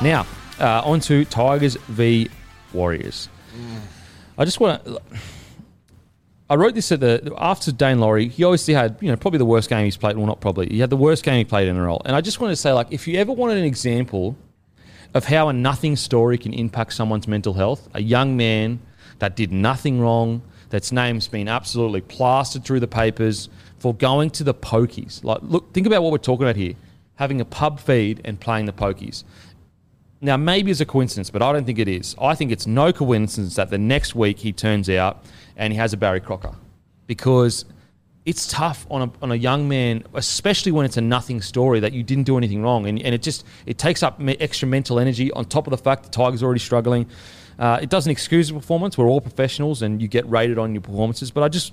Now, uh, on to Tigers v Warriors. I just want to. I wrote this at the after Daine Laurie. He obviously had you know probably the worst game he's played. Well, not probably. He had the worst game he played in a role. And I just want to say, like, if you ever wanted an example of how a nothing story can impact someone's mental health, a young man that did nothing wrong, that's name's been absolutely plastered through the papers for going to the pokies. Like, look, think about what we're talking about here: having a pub feed and playing the pokies. Now, maybe it's a coincidence, but I don't think it is. I think it's no coincidence that the next week he turns out and he has a Barry Crocker because it's tough on a, on a young man, especially when it's a nothing story that you didn't do anything wrong. And, and it just it takes up extra mental energy on top of the fact the Tigers already struggling. Uh, it doesn't excuse the performance. We're all professionals and you get rated on your performances. But I just,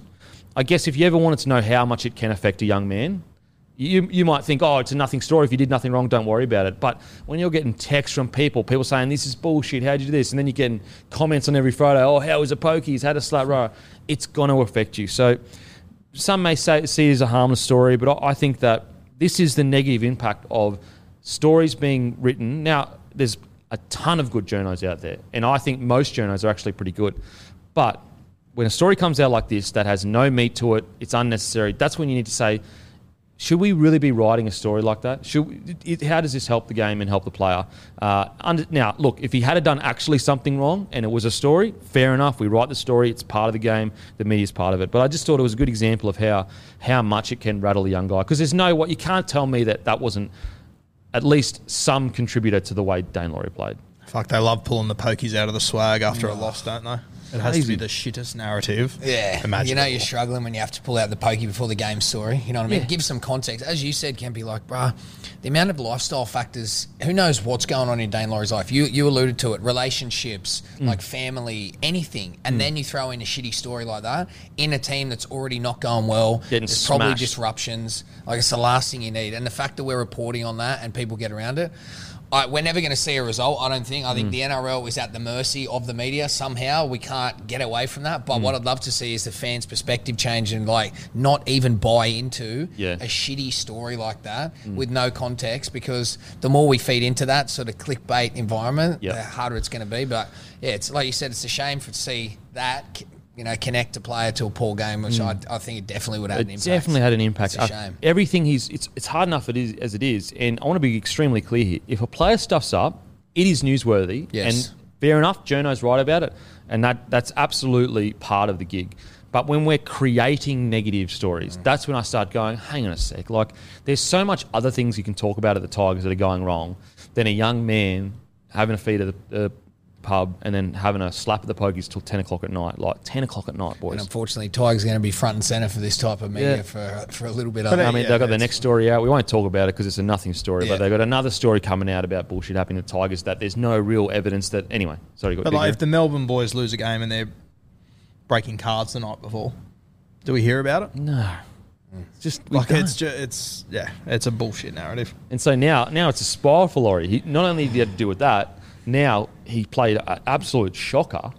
I guess if you ever wanted to know how much it can affect a young man, you, you might think, oh, it's a nothing story. If you did nothing wrong, don't worry about it. But when you're getting texts from people, people saying, this is bullshit, how'd you do this? And then you're getting comments on every photo, oh, how was a pokies, had a slut row. It's going to affect you. So some may say, see it as a harmless story, but I think that this is the negative impact of stories being written. Now, there's a ton of good journos out there, and I think most journos are actually pretty good. But when a story comes out like this that has no meat to it, it's unnecessary, that's when you need to say, should we really be writing a story like that? Should we, it, how does this help the game and help the player? Uh, under, now, look, if he had done actually something wrong and it was a story, fair enough. We write the story; it's part of the game. The media's part of it. But I just thought it was a good example of how how much it can rattle a young guy. Because there's no what you can't tell me that that wasn't at least some contributor to the way Daine Laurie played. Fuck, they love pulling the pokies out of the swag after a loss, don't they? It has to be the shittest narrative. Yeah, imaginable. you know you're struggling when you have to pull out the pokey before the game story. You know what I mean? Yeah. Give some context. As you said, can be like, bruh, the amount of lifestyle factors. Who knows what's going on in Daine Laurie's life? You you alluded to it. Relationships, Mm. like family, anything, and then you throw in a shitty story like that in a team that's already not going well. Getting There's probably disruptions. Like it's the last thing you need, and the fact that we're reporting on that and people get around it. I, we're never going to see a result. I don't think. I Mm. think the NRL is at the mercy of the media somehow. We can't get away from that. Mm. But what I'd love to see is the fans' perspective change and like not even buy into Yeah. a shitty story like that Mm. with no context. Because the more we feed into that sort of clickbait environment, Yep. the harder it's going to be. But yeah, it's like you said, it's a shame for to see that. You know, connect a player to a poor game, which I, I think it definitely would have an Mm. Impact. definitely had an impact. It's a Uh, shame. Everything he's it's it's hard enough it is as it is, and I want to be extremely clear here. If a player stuffs up, it is newsworthy, Yes. and fair enough. Journo's right about it, and that that's absolutely part of the gig. But when we're creating negative stories, that's when I start going, hang on a sec. Like, there's so much other things you can talk about at the Tigers that are going wrong than a young man having a feed at the uh, pub and then having a slap at the pokies till 10 o'clock at night. Like, 10 o'clock at night, boys. And unfortunately, Tigers are going to be front and centre for this type of media Yeah. for for a little bit. But, I mean, Yeah, they've got the next story out. We won't talk about it because it's a nothing story, Yeah. but they've got another story coming out about bullshit happening to Tigers that there's no real evidence that. Anyway, sorry, got But like, if the Melbourne boys lose a game and they're breaking cards the night before, do we hear about it? no. Mm. It's just Like don't. it's just, it's yeah, it's a bullshit narrative. And so now, now it's a spiral for Laurie. He, not only did he have to deal with that, now he played an absolute shocker.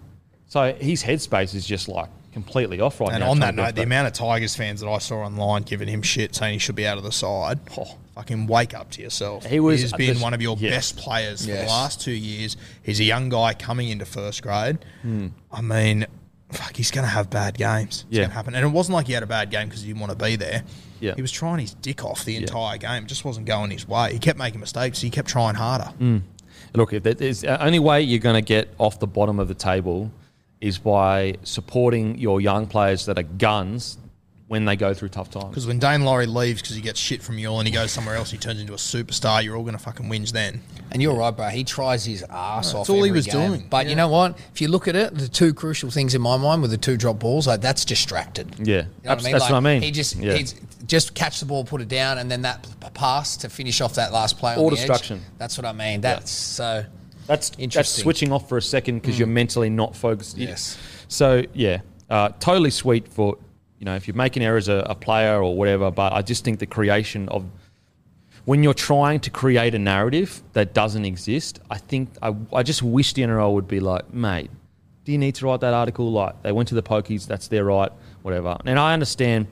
So his headspace is just like completely off right And now. And on that note, the amount of Tigers fans that I saw online giving him shit saying he should be out of the side, oh, fucking wake up to yourself. He was- He's been this- one of your yeah. best players for Yes. the last two years. He's a young guy coming into first grade. Hmm. I mean, fuck, he's going to have bad games. It's Yeah. going to happen. And it wasn't like he had a bad game because he didn't want to be there. Yeah. He was trying his dick off the entire game. It just wasn't going his way. He kept making mistakes. He kept trying harder. Mm. Look, if there's the uh, only way you're going to get off the bottom of the table is by supporting your young players that are guns when they go through tough times. Because when Daine Laurie leaves because he gets shit from you all and he goes somewhere else, he turns into a superstar. You're all going to fucking whinge then. And you're right, bro. He tries his ass off. That's all he was game. doing, But you know what? If you look at it, the two crucial things in my mind were the two drop balls. Like that's distracted. Yeah, You know what I mean? that's Like, what I mean. He just Yeah. he's just catch the ball, put it down, and then that p- pass to finish off that last play. All destruction. edge. That's what I mean. That's so. That's that's Interesting. switching off for a second because you're mentally not focused. Yes. So yeah, uh, totally sweet for you know if you're making errors as a, a player or whatever. But I just think the creation of when you're trying to create a narrative that doesn't exist, I think I, I just wish the NRL would be like, mate, do you need to write that article? Like they went to the pokies, that's their right, whatever. And I understand,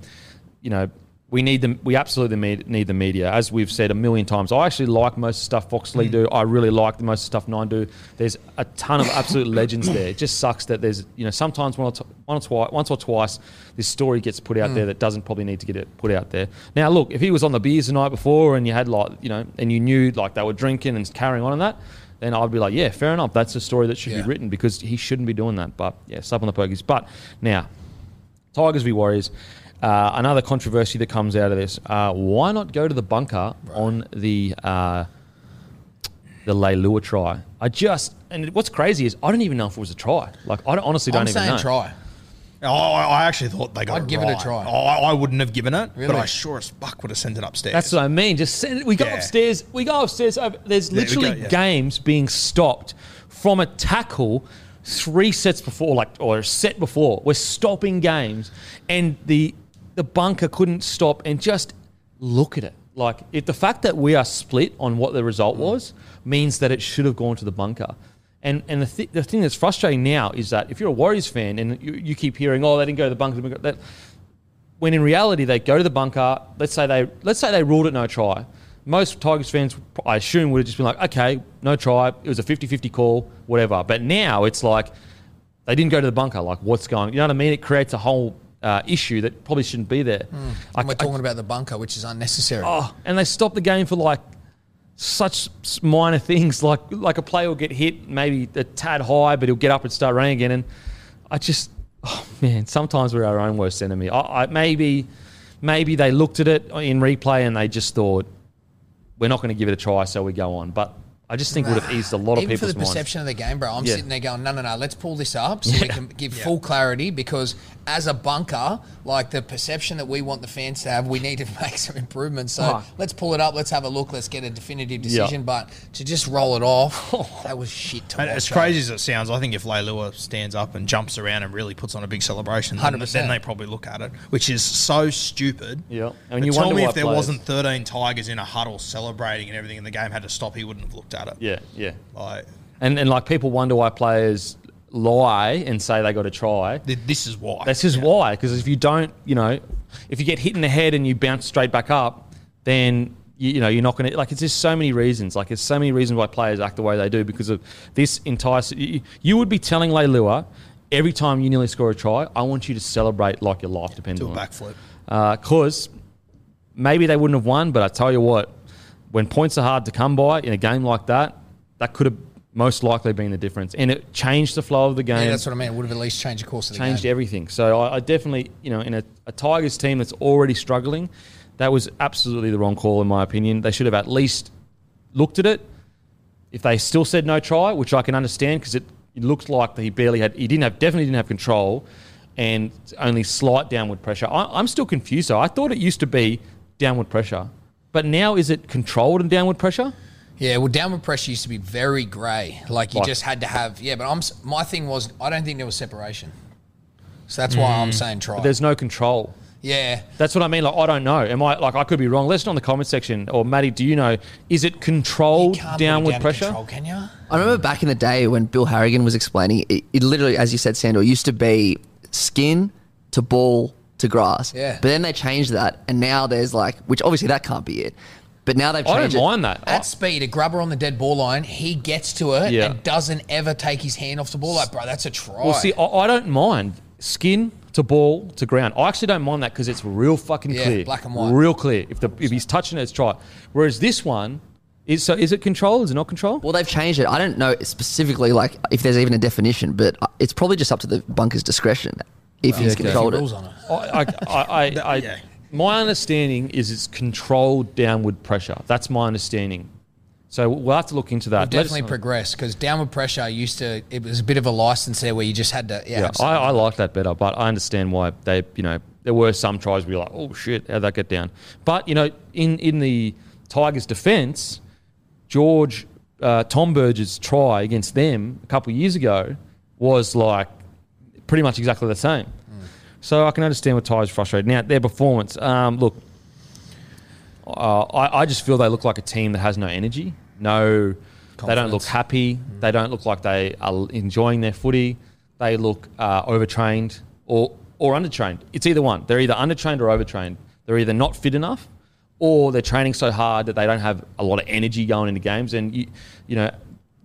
you know, we need them. We absolutely need, the media, as we've said a million times. I actually like most of the stuff Fox League mm. do. I really like the most of the stuff Nine do. There's a ton of absolute legends there. It just sucks that there's, you know, sometimes one or, t- one or twice, once or twice, this story gets put out mm. there that doesn't probably need to get it put out there. Now, look, if he was on the beers the night before and you had like, you know, and you knew like they were drinking and carrying on and that, then I'd be like, yeah, fair enough. That's a story that should Yeah. be written because he shouldn't be doing that. But yeah, slap on the pokies. But now, Tigers v Warriors. Uh, another controversy that comes out of this. Uh, why not go to the bunker on the uh, the Leilua try? I just and what's crazy is I don't even know if it was a try. Like I don't, honestly don't I'm even saying know. try. Oh, I I actually thought they got it. I'd it give it a try. Oh, I I wouldn't have given it, but I sure as fuck would have sent it upstairs. That's what I mean. Just send it. We go Yeah. upstairs. We go upstairs. Over, there's There we literally go, yeah. games being stopped from a tackle three sets before, like or a set before. We're stopping games, and the the bunker couldn't stop. And just look at it. Like if the fact that we are split on what the result mm. was means that it should have gone to the bunker. And and the, th- the thing that's frustrating now is that if you're a Warriors fan and you, you keep hearing, oh, they didn't go to the bunker, the bunker," that when in reality they go to the bunker. Let's say they let's say they ruled it no try. Most Tigers fans, I assume, would have just been like, okay, no try. It was a 50-50 call, whatever. But now it's like they didn't go to the bunker. Like, what's going? You know what I mean? It creates a whole uh, issue that probably shouldn't be there. I- And we're I- talking about the bunker, which is unnecessary. Oh, and they stopped the game for like such minor things, like like a player will get hit maybe a tad high, but he'll get up and start running again. And I just, oh man, sometimes we're our own worst enemy. I, I maybe maybe they looked at it in replay and they just thought we're not going to give it a try, so we go on. But I just think it would have eased a lot of Even for people's the minds. perception of the game, bro, I'm Yeah. sitting there going, no, no, no, let's pull this up so we can give full clarity because as a bunker, like the perception that we want the fans to have, we need to make some improvements. So Oh. let's pull it up, let's have a look, let's get a definitive decision. But to just roll it off, that was shit to And watch. as bro. crazy as it sounds, I think if Leilua stands up and jumps around and really puts on a big celebration, then, 100%. then they probably look at it, which is so stupid. Yeah. And But you tell wonder me why if there players- wasn't 13 Tigers in a huddle celebrating and everything, and the game had to stop, he wouldn't have looked at it. Yeah, yeah. Like, And and like people wonder why players lie and say they got a try. th- this is why. That's just why. Because if you don't, you know, if you get hit in the head and you bounce straight back up, then you, you know you're not going to like. It's just so many reasons. Like, there's so many reasons why players act the way they do because of this entire. You, you would be telling Leilua every time you nearly score a try, I want you to celebrate like your life depends Do a on it. backflip. Uh, because maybe they wouldn't have won, but I tell you what, when points are hard to come by in a game like that, that could have most likely been the difference, and it changed the flow of the game Yeah, that's what I mean. It would have at least changed the course of the changed game. Changed everything. So I, I definitely, you know, in a, a Tigers team that's already struggling, that was absolutely the wrong call in my opinion. They should have at least looked at it. If they still said no try, which I can understand because it, it looked like that he barely had, he didn't have, definitely didn't have control, and only slight downward pressure. I, I'm still confused though. I thought it used to be downward pressure, but now is it controlled and downward pressure? Yeah, well, downward pressure used to be very grey. Like you Like- just had to have. Yeah, but I'm s- my thing was I don't think there was separation. So that's why I'm hmm. saying try. But there's no control. Yeah. That's what I mean. Like I don't know. Am I like I could be wrong? Let us know in the comment section. Or Maddie, do you know? Is it controlled Can't put it downward down to pressure? Control, can you? I remember back in the day when Bill Harrigan was explaining it, it literally, as you said, Sandor, used to be skin to ball to grass. Yeah. But then they changed that, and now there's like, which obviously that can't be it. But now they've I changed don't mind that. I- At speed, a grubber on the dead ball line, he gets to it Yeah. and doesn't ever take his hand off the ball. Like, bro, that's a try. Well, see, I, I don't mind skin to ball to ground. I actually don't mind that because it's real fucking Yeah, clear, black and white. real clear. If the if he's touching it, it's try. Whereas this one is so is it controlled? Is it not controlled? Well, they've changed it. I don't know specifically, like, if there's even a definition, but uh, it's probably just up to the bunker's discretion if he's okay. controlled rules it. on it. I, I, I, I, I, yeah. My understanding is it's controlled downward pressure. That's my understanding. So we'll have to look into that. We've Let us definitely know. progressed because downward pressure used to, it was a bit of a license there where you just had to, yeah. Yeah, I. I like that better, but I understand why they, you know, there were some tries where you're like, oh shit, how'd that get down? But you know, in in the Tigers' defence, George uh, Tom Burgess' try against them a couple of years ago was like pretty much exactly the same. So I can understand what Tigers frustrated. Now their performance, um, look, uh, I, I just feel they look like a team that has no energy, no, they don't look Confidence. happy, they don't look like they are enjoying their footy, they look uh, overtrained or or undertrained. It's either one. They're either undertrained or overtrained. They're either not fit enough, or they're training so hard that they don't have a lot of energy going into games. And you, you know,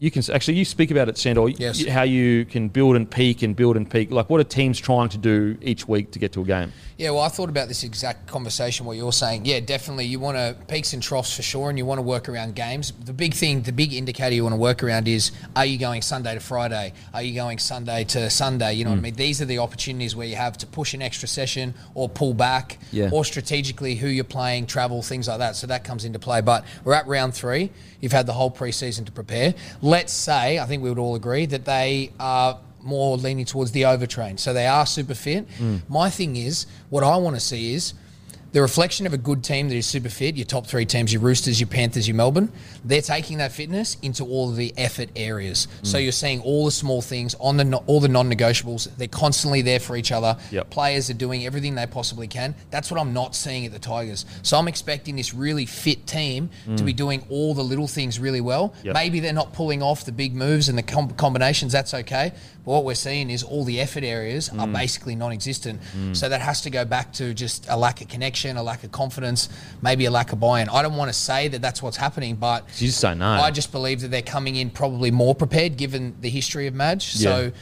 you can actually you speak about it, Sandor. Yes. How you can build and peak and build and peak. Like what are teams trying to do each week to get to a game? Yeah, well, I thought about this exact conversation. What you're saying, yeah, definitely. You want to peaks and troughs for sure, and you want to work around games. The big thing, the big indicator you want to work around is: Are you going Sunday to Friday? Are you going Sunday to Sunday? You know what I mm. mean? These are the opportunities where you have to push an extra session or pull back, Yeah. or strategically who you're playing, travel, things like that. So that comes into play. But we're at round three. You've had the whole preseason to prepare. Let's say, I think we would all agree that they are more leaning towards the overtrain. So they are super fit. Mm. My thing is, what I want to see is the reflection of a good team that is super fit, your top three teams, your Roosters, your Panthers, your Melbourne, they're taking that fitness into all of the effort areas. So mm. you're seeing all the small things on the all the non-negotiables. They're constantly there for each other. Yep. Players are doing everything they possibly can. That's what I'm not seeing at the Tigers. So I'm expecting this really fit team to mm. be doing all the little things really well. Yep. Maybe they're not pulling off the big moves and the com- combinations. That's okay. But what we're seeing is all the effort areas are mm. basically non-existent. So that has to go back to just a lack of connection, a lack of confidence, maybe a lack of buy-in. I don't want to say that that's what's happening, but You just don't know. I just believe that they're coming in probably more prepared given the history of Madge. So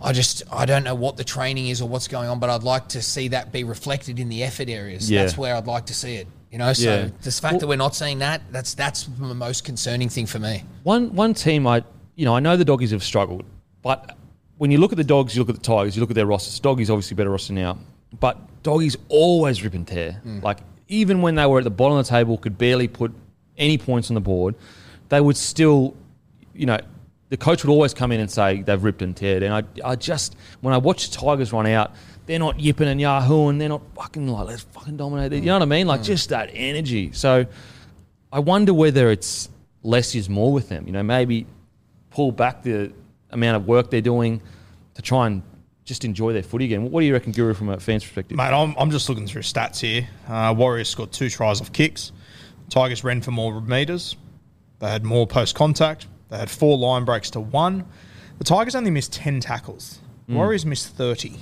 I just I don't know what the training is or what's going on, but I'd like to see that be reflected in the effort areas. Yeah. That's where I'd like to see it. You know, so Yeah. the fact that we're not seeing that, that's that's the most concerning thing for me. One one team I you know I know the doggies have struggled, but when you look at the dogs, you look at the Tigers, you look at their rosters. Doggies obviously better roster now, but doggies always rip and tear. Mm. Like even when they were at the bottom of the table, could barely put any points on the board, they would still, you know, the coach would always come in and say they've ripped and teared. And I I just when I watch the Tigers run out. They're not yipping and yahooing. They're not fucking like let's fucking dominate. You know what I mean? Like mm. just that energy. So I wonder whether it's less is more with them. You know, maybe pull back the amount of work they're doing to try and just enjoy their footy again. What do you reckon, Guru, from a fan's perspective? Mate, I'm, I'm just looking through stats here. Uh, Warriors scored two tries off kicks. Tigers ran for more metres. They had more post contact. They had four line breaks to one. The Tigers only missed 10 tackles. Warriors missed 30.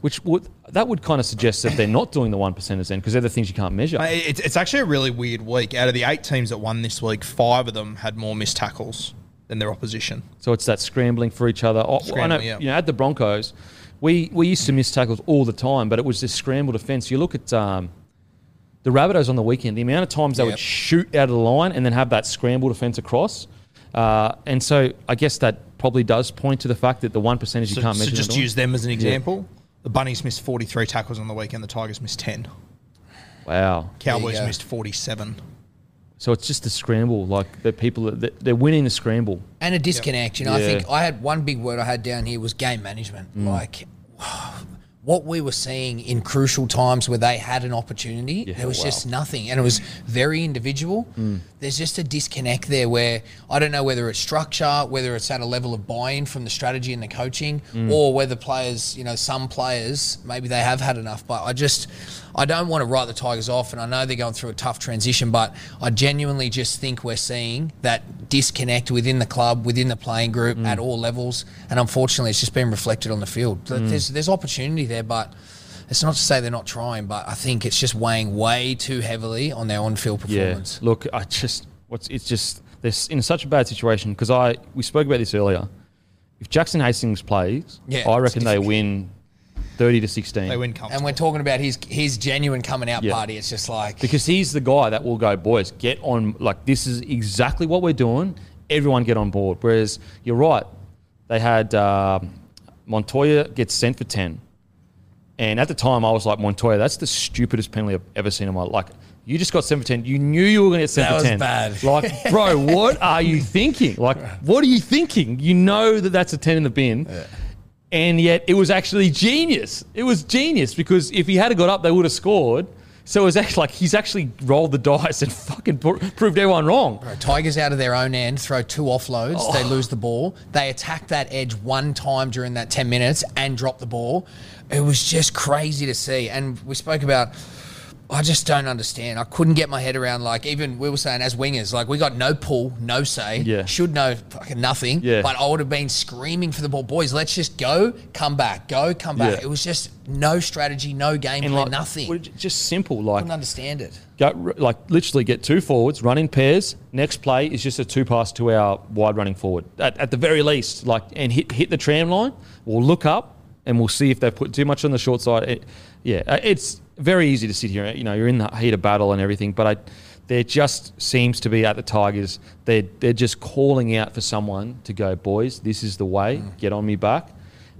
Which would that would kind of suggest that they're not doing the one percenters then, because they're the things you can't measure. It's, it's actually a really weird week. Out of the eight teams that won this week, five of them had more missed tackles than their opposition. So it's that scrambling for each other. Oh, I know, Scrambling, yeah. you know, at the Broncos, we we used to miss tackles all the time, but it was this scramble defense. You look at um, the Rabbitohs on the weekend, the amount of times they Yep. would shoot out of the line and then have that scramble defense across. Uh, and so I guess that probably does point to the fact that the one percentage you So, can't so measure. just use them as an example. The Bunnies missed 43 tackles on the weekend. The Tigers missed 10. Wow. Cowboys missed 47. So it's just a scramble, like the people that they're winning the scramble. and a disconnect. You know, I Yeah. think I had one big word I had down here was game management. Mm. Like, what we were seeing in crucial times where they had an opportunity, Yeah, there was wow. just nothing, and it was very individual. Mm. There's just a disconnect there where I don't know whether it's structure, whether it's at a level of buy-in from the strategy and the coaching, mm. or whether players, you know, some players maybe they have had enough. But I just, I don't want to write the Tigers off, and I know they're going through a tough transition, but I genuinely just think we're seeing that disconnect within the club, within the playing group mm. at all levels, and unfortunately, it's just been reflected on the field. Mm. There's there's opportunity there, but. It's not to say they're not trying, but I think it's just weighing way too heavily on their on-field performance. Yeah. Look, I just what's it's just they're in such a bad situation because I we spoke about this earlier. If Jackson Hastings plays, Yeah, I reckon they win thirty to sixteen. They win comfortably. And we're talking about his his genuine coming out Yeah. party. It's just like because he's the guy that will go, boys, get on. Like this is exactly what we're doing. Everyone get on board. Whereas you're right, they had um Montoya gets sent for ten, and at the time I was like, Montoya, that's the stupidest penalty I've ever seen in my life. Like you just got sent for ten. You knew you were going to get sent That for was ten. bad. Like, bro, what are you thinking? Like, what are you thinking? You know that that's a ten in the bin. And yet it was actually genius. It was genius because if he had got up, they would have scored. So it was actually like he's actually rolled the dice and fucking pro- proved everyone wrong. Tigers out of their own end throw two offloads. Oh. They lose the ball. They attack that edge one time during that ten minutes and drop the ball. It was just crazy to see. And we spoke about. I just don't understand. I couldn't get my head around like even we were saying as wingers, like we got no pull, no say, Yeah. should know fucking nothing. Yeah. But I would have been screaming for the ball, boys. Let's just go, come back, go, come back. Yeah. It was just no strategy, no game plan, like nothing. well, just simple. Like I couldn't understand it. go, like literally get two forwards, run in pairs. Next play is just a two pass to our wide running forward at, at the very least. Like and hit hit the tram line. We'll look up and we'll see if they've put too much on the short side. It, yeah, uh, it's very easy to sit here. You know, you're in the heat of battle and everything, but I. There just seems to be at the Tigers, they're, they're just calling out for someone to go, boys, this is the way, get on me back.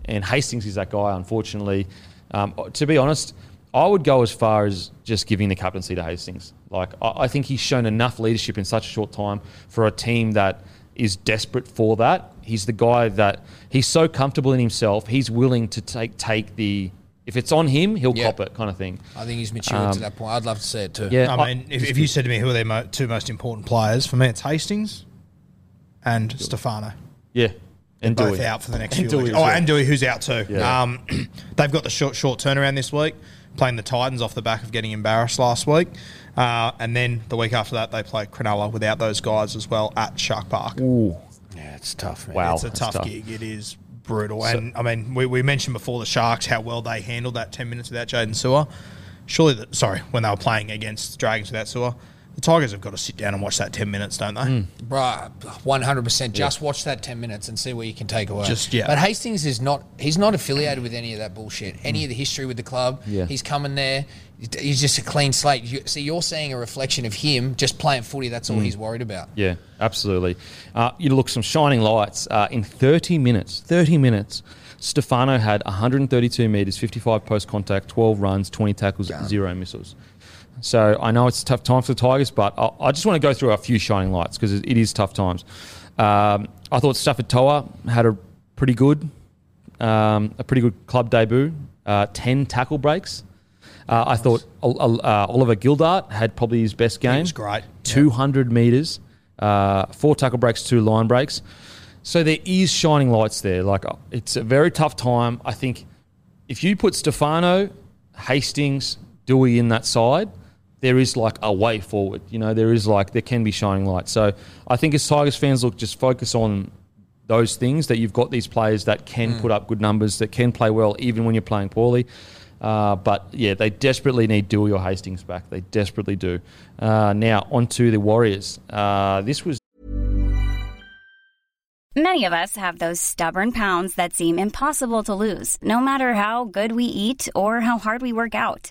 And Hastings is that guy, unfortunately. Um, to be honest, I would go as far as just giving the captaincy to Hastings. Like, I, I think he's shown enough leadership in such a short time for a team that is desperate for that. He's the guy that he's so comfortable in himself. He's willing to take take the if it's on him, he'll Yeah. cop it, kind of thing. I think he's matured to that point. I'd love to see it too. Um, Yeah, I mean, if, if you said to me who are their mo- two most important players, for me it's Hastings and Stefano. yeah, and both Dewey. out for the next And few Dewey weeks. as Oh, well. and Dewey, who's out too. Yeah. Um, they've got the short short turnaround this week, playing the Titans off the back of getting embarrassed last week. Uh, and then the week after that, they play Cronulla without those guys as well at Shark Park. Ooh, Yeah, it's tough, man. wow, it's a that's tough, gig. It is brutal. and I mean, we, we mentioned before the Sharks how well they handled that 10 minutes without Jaden Sewer. Surely, the, sorry, when they were playing against Dragons without Sewer, the Tigers have got to sit down and watch that 10 minutes, don't they? Right, one hundred percent. Just watch that ten minutes and see what you can take away. Just- yeah. But Hastings is not. He's not affiliated with any of that bullshit. Any of the history with the club. Yeah. He's coming there. He's just a clean slate. You, see, you're seeing a reflection of him just playing footy. That's all he's worried about. Yeah, absolutely. Uh, you look some shining lights uh, in 30 minutes. 30 minutes. Stefano had 132 meters, 55 post contact, 12 runs, 20 tackles, zero missiles. So I know it's a tough time for the Tigers, but I, I just want to go through a few shining lights because it, it is tough times. Um, I thought Starford To'a had a pretty good, um, a pretty good club debut. Uh, 10 tackle breaks. Uh, I thought uh, Oliver Gildart had probably his best game. was great. 200 metres, uh, four tackle breaks, two line breaks. So there is shining lights there. Like uh, it's a very tough time. I think if you put Stefano, Hastings, Dewey in that side, there is like a way forward. You know, there is like there can be shining lights. So I think as Tigers fans, look, just focus on those things that you've got these players that can put up good numbers, that can play well even when you're playing poorly. Uh, but yeah, they desperately need Dewey or Hastings back. They desperately do. Uh, now on to the Warriors. Uh, this was Many of us have those stubborn pounds that seem impossible to lose, no matter how good we eat or how hard we work out.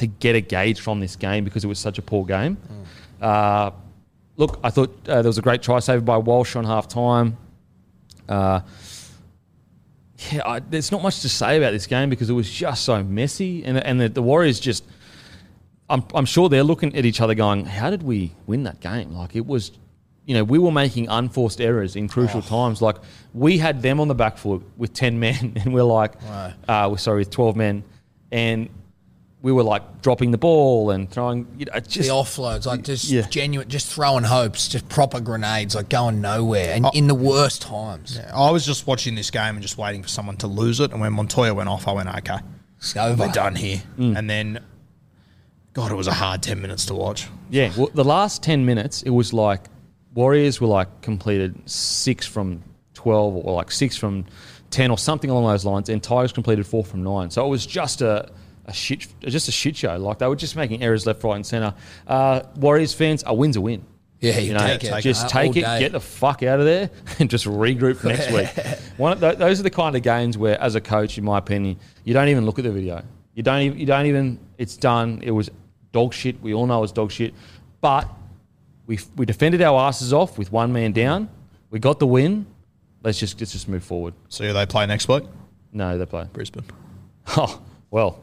to get a gauge from this game because it was such a poor game. Uh, look, I thought uh, there was a great try saved by Walsh on half time. Uh, yeah, I, there's not much to say about this game because it was just so messy, and and the, the Warriors just. I'm I'm sure they're looking at each other going, "How did we win that game?" Like it was, you know, we were making unforced errors in crucial times. Like we had them on the back foot with ten men, and we're like, uh, we're sorry, with twelve men, and we were like dropping the ball and throwing. You know, it the offloads, like just Yeah. genuine, just throwing hopes, just proper grenades, like going nowhere, and in the worst times. I was just watching this game and just waiting for someone to lose it. And when Montoya went off, I went, okay, It's over. we're done here. Mm. And then, God, it was a hard 10 minutes to watch. Yeah, well, the last 10 minutes, it was like Warriors were like completed six from 12 or like six from 10 or something along those lines, and Tigers completed four from nine. So it was just a, a shit, just a shit show. Like they were just making errors left, right, and centre. Uh, Warriors fans, a win's a win. Yeah, you You know, take it. just take it, get the fuck out of there, and just regroup next week. One of th- those are the kind of games where, as a coach, in my opinion, you don't even look at the video. You don't even. You don't even. It's done. It was dog shit. We all know it was dog shit, but we we defended our asses off with one man down. We got the win. Let's just let's just move forward. So who they play next week? No, they play. Brisbane. Oh well,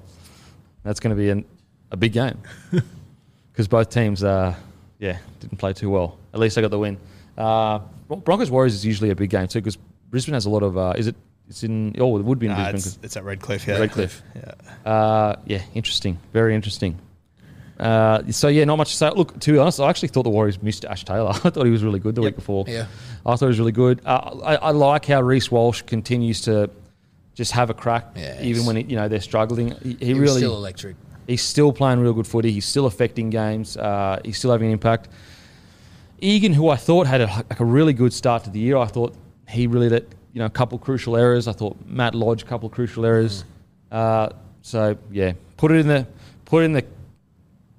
that's going to be an, a big game because both teams, uh, yeah, didn't play too well. At least they got the win. Uh, Broncos Warriors is usually a big game too because Brisbane has a lot of. Uh, is it? It's in. Oh, it would be in Nah, Brisbane. it's, it's at Redcliffe, yeah. Redcliffe. Yeah. uh, yeah, interesting. Very interesting. Uh, so yeah, not much to say. Look, to be honest, I actually thought the Warriors missed Ash Taylor. I thought he was really good the week before. Yeah. I thought he was really good. Uh, I, I like how Reece Walsh continues to just have a crack, Yes. even when it, you know they're struggling. He, he really still electric. He's still playing real good footy. He's still affecting games. Uh, he's still having an impact. Egan, who I thought had a, like a really good start to the year, I thought he really let you know a couple crucial errors. I thought Matt Lodge a couple of crucial errors. Uh, so yeah, put it in the put it in the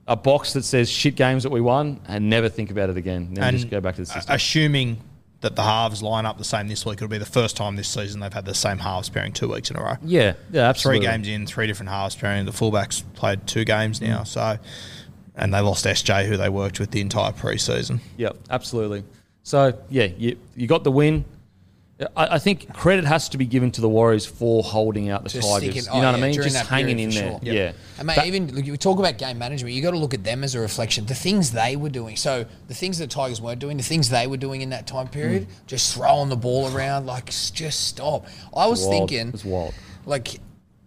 a box that says shit games that we won, and never think about it again. Then just go back to the system. Assuming that the halves line up the same this week, it'll be the first time this season they've had the same halves pairing two weeks in a row. yeah, yeah, absolutely. Three games in, three different halves pairing. The fullbacks played two games now, so and they lost SJ, who they worked with the entire preseason. Yep, absolutely. So yeah, you you got the win. I, I think credit has to be given to the Warriors for holding out the Just Tigers. sticking- you know oh, what I mean? Just hanging in there. sure. Yeah. And mate, That- even look, you talk about game management, you got to look at them as a reflection. The things they were doing, so the things the Tigers weren't doing, the things they were doing in that time period, just throwing the ball around, like just stop. I was wild. thinking, It's wild. like,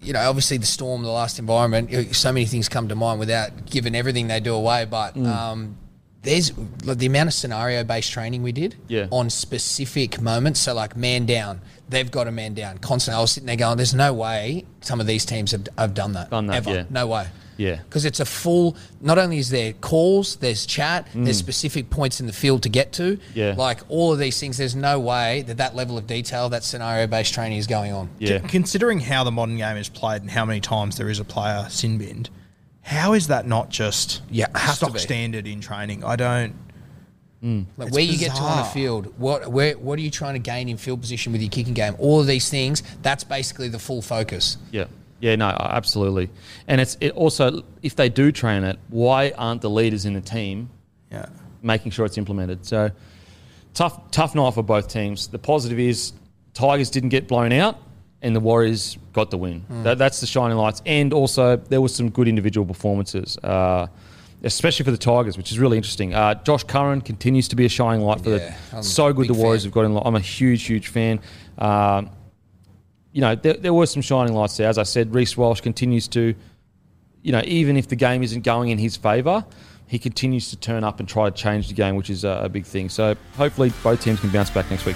you know, obviously the storm, the last environment, so many things come to mind without giving everything they do away. But Mm. um, there's like, the amount of scenario based training we did Yeah. on specific moments. So, like, man down, they've got a man down. Constantly, I was sitting there going, there's no way some of these teams have, have done that. Done that, ever. yeah. No way. Yeah. Because it's a full, not only is there calls, there's chat, there's Mm. specific points in the field to get to. Yeah. Like all of these things, there's no way that that level of detail, that scenario based training is going on. Yeah. Con- Considering how the modern game is played and how many times there is a player sin binned, how is that not just Yeah, it has to stock standard in training? I don't. Mm. Like It's where you get to on the field, what where what are you trying to gain in field position with your kicking game? All of these things, that's basically the full focus. Yeah. Yeah, no, absolutely. And it's it also if they do train it, why aren't the leaders in the team Yeah. making sure it's implemented? So tough tough night for both teams. The positive is Tigers didn't get blown out and the Warriors got the win. That, that's the shining lights. And also there was some good individual performances. Uh, Especially for the Tigers, which is really interesting. Uh, Josh Curran continues to be a shining light for Yeah, the. I'm So good the Warriors fan. have got in. Light. I'm a huge, huge fan. Um, you know, there, there were some shining lights there. As I said, Reece Walsh continues to, you know, even if the game isn't going in his favour, he continues to turn up and try to change the game, which is a, a big thing. So hopefully both teams can bounce back next week.